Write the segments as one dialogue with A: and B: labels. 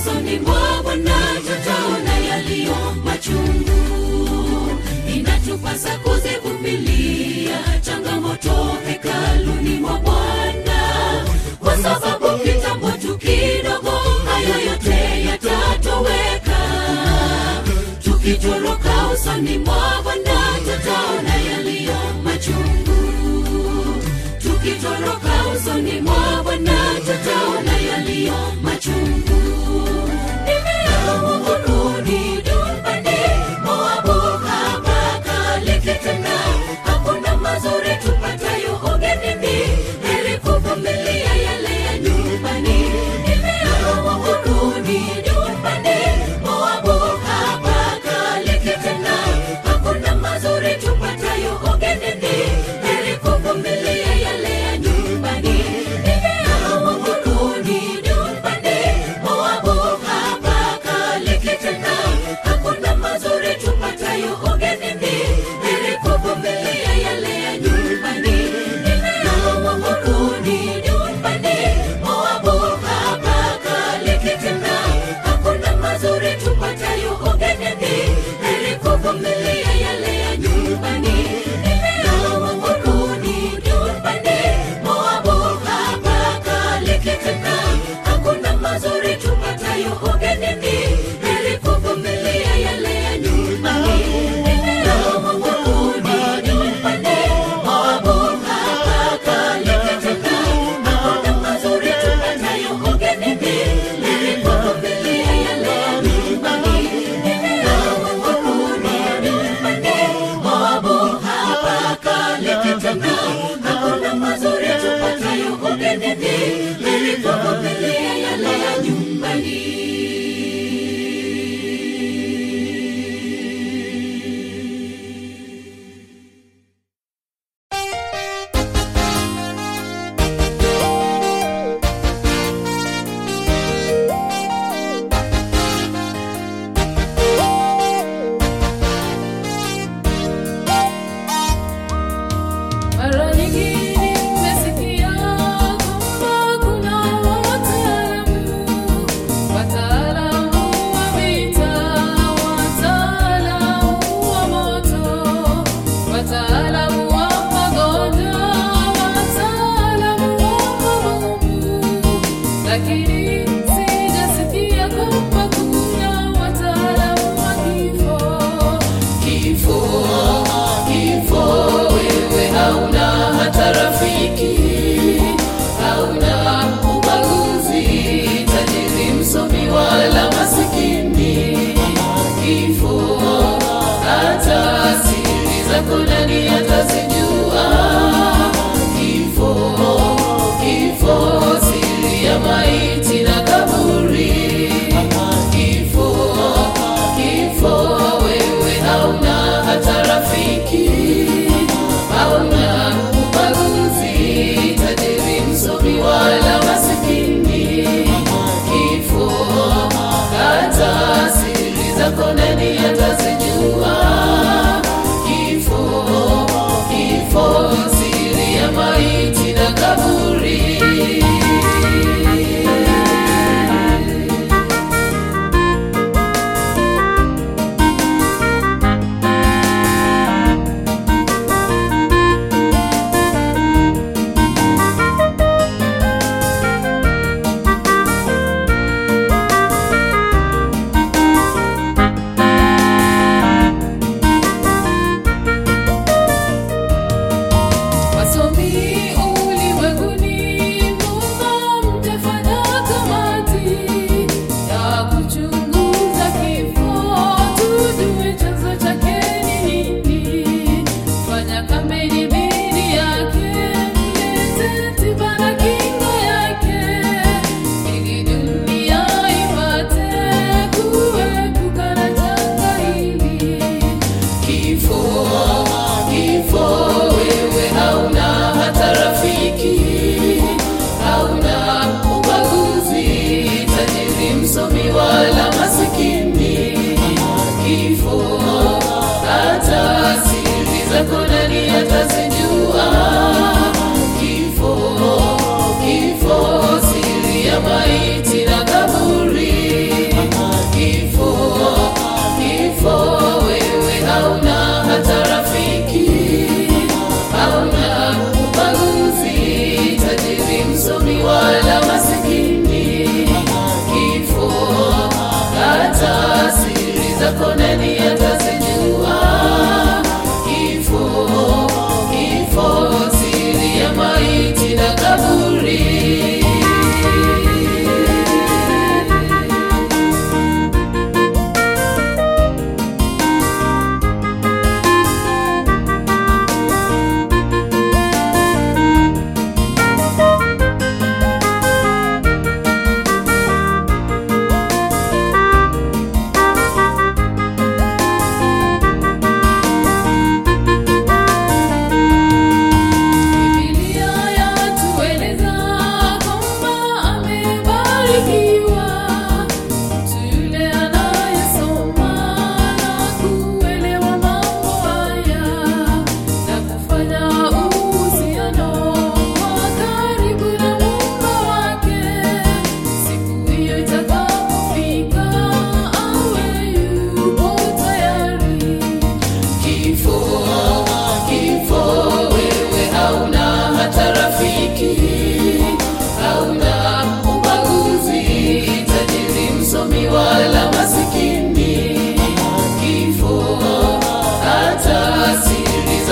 A: usoni mwa Bwana tutaona yaliyo machungu. Inatupasa kuzivumilia changamoto hekaluni mwa Bwana, kwa sababu kitambo tu kidogo hayo yote yatatoweka. Tukitoroka usoni mwa Bwana tutaona yaliyo machungu, tukitoroka usoni mwa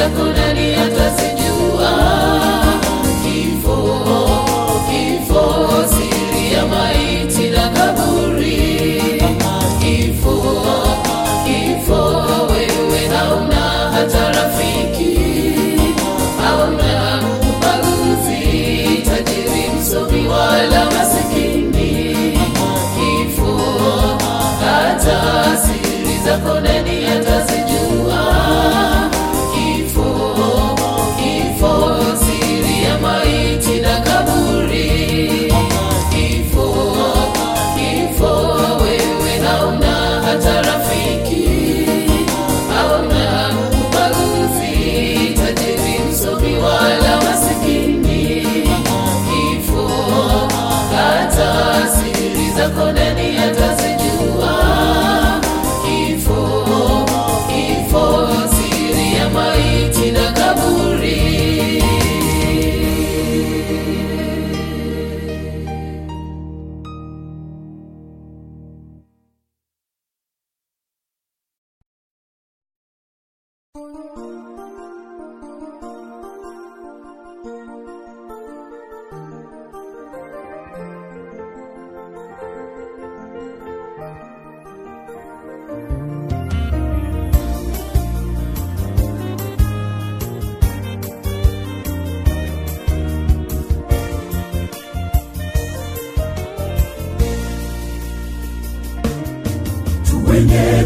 B: chako nani atasijua? Kifo, kifo,
A: siri ya maiti na kaburi. Kifo, kifo, wewe hauna hata rafiki, hauna ubaguzi, tajiri, msomi wala masikini. Kifo, hata siri zako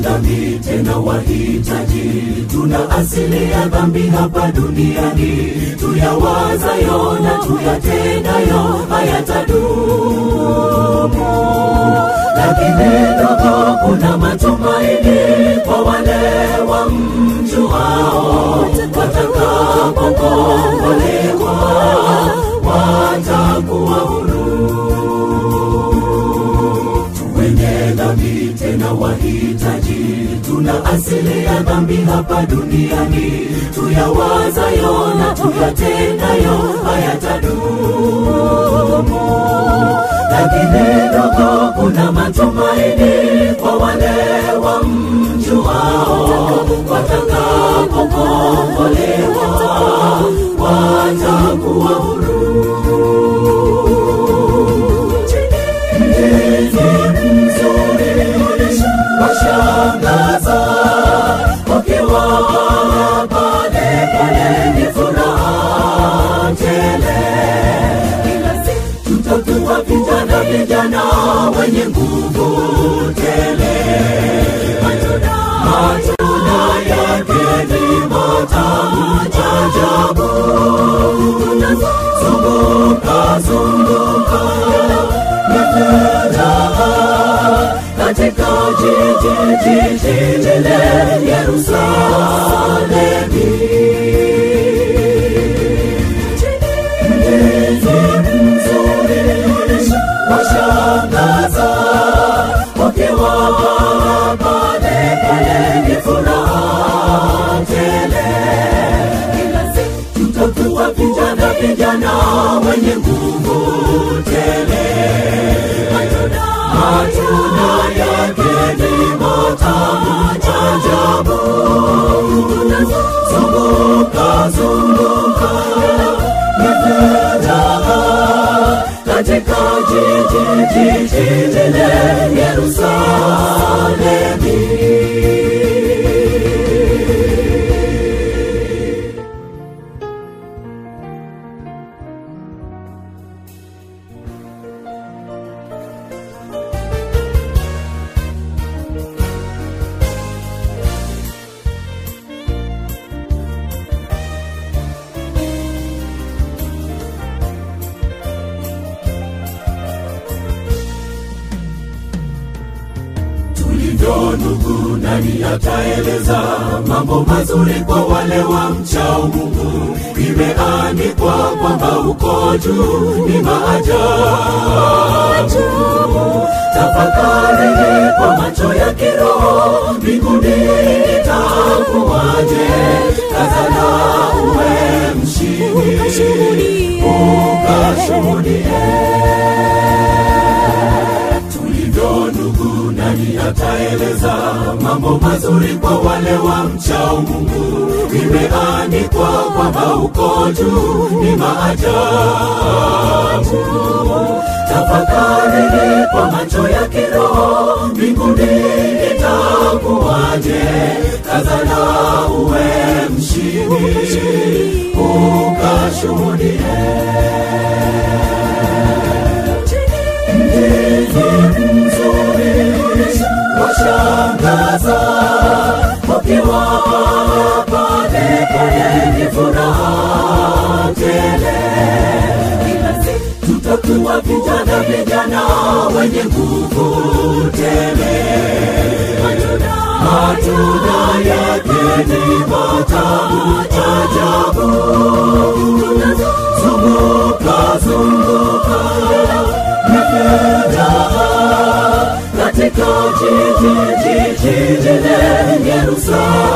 C: dhambi tena wahitaji, tuna asili ya dhambi hapa duniani, tuyawazayo na tuyatendayo hayatadumu. Asili ya dhambi hapa duniani. Tuyawazayo na tuyatendayo hayatadumu vijana wenye nguvu tele. Matunda yake ni matamu ajabu. Zunguka zunguka ni katika jiji jiji katika jiji jiji lile Yerusalemi nani ataeleza mambo mazuri kwa wale wa mchao mungu? Imeandikwa kwamba uko juu ni maajabu. Tafakarini kwa macho ya kiroho mbinguni itakuwaje? Kazana uwe mshindi mambo mazuri kwa wale wa mchao mungu. Imeandikwa kwamba uko juu ni maajabu. Tafakarini kwa macho ya kiroho mbinguni furaha tele tutakuwa vijana vijana wenye nguvu tele matunda yake ni matamu ajabu zunguka zunguka ni katika jiji Yerusalemi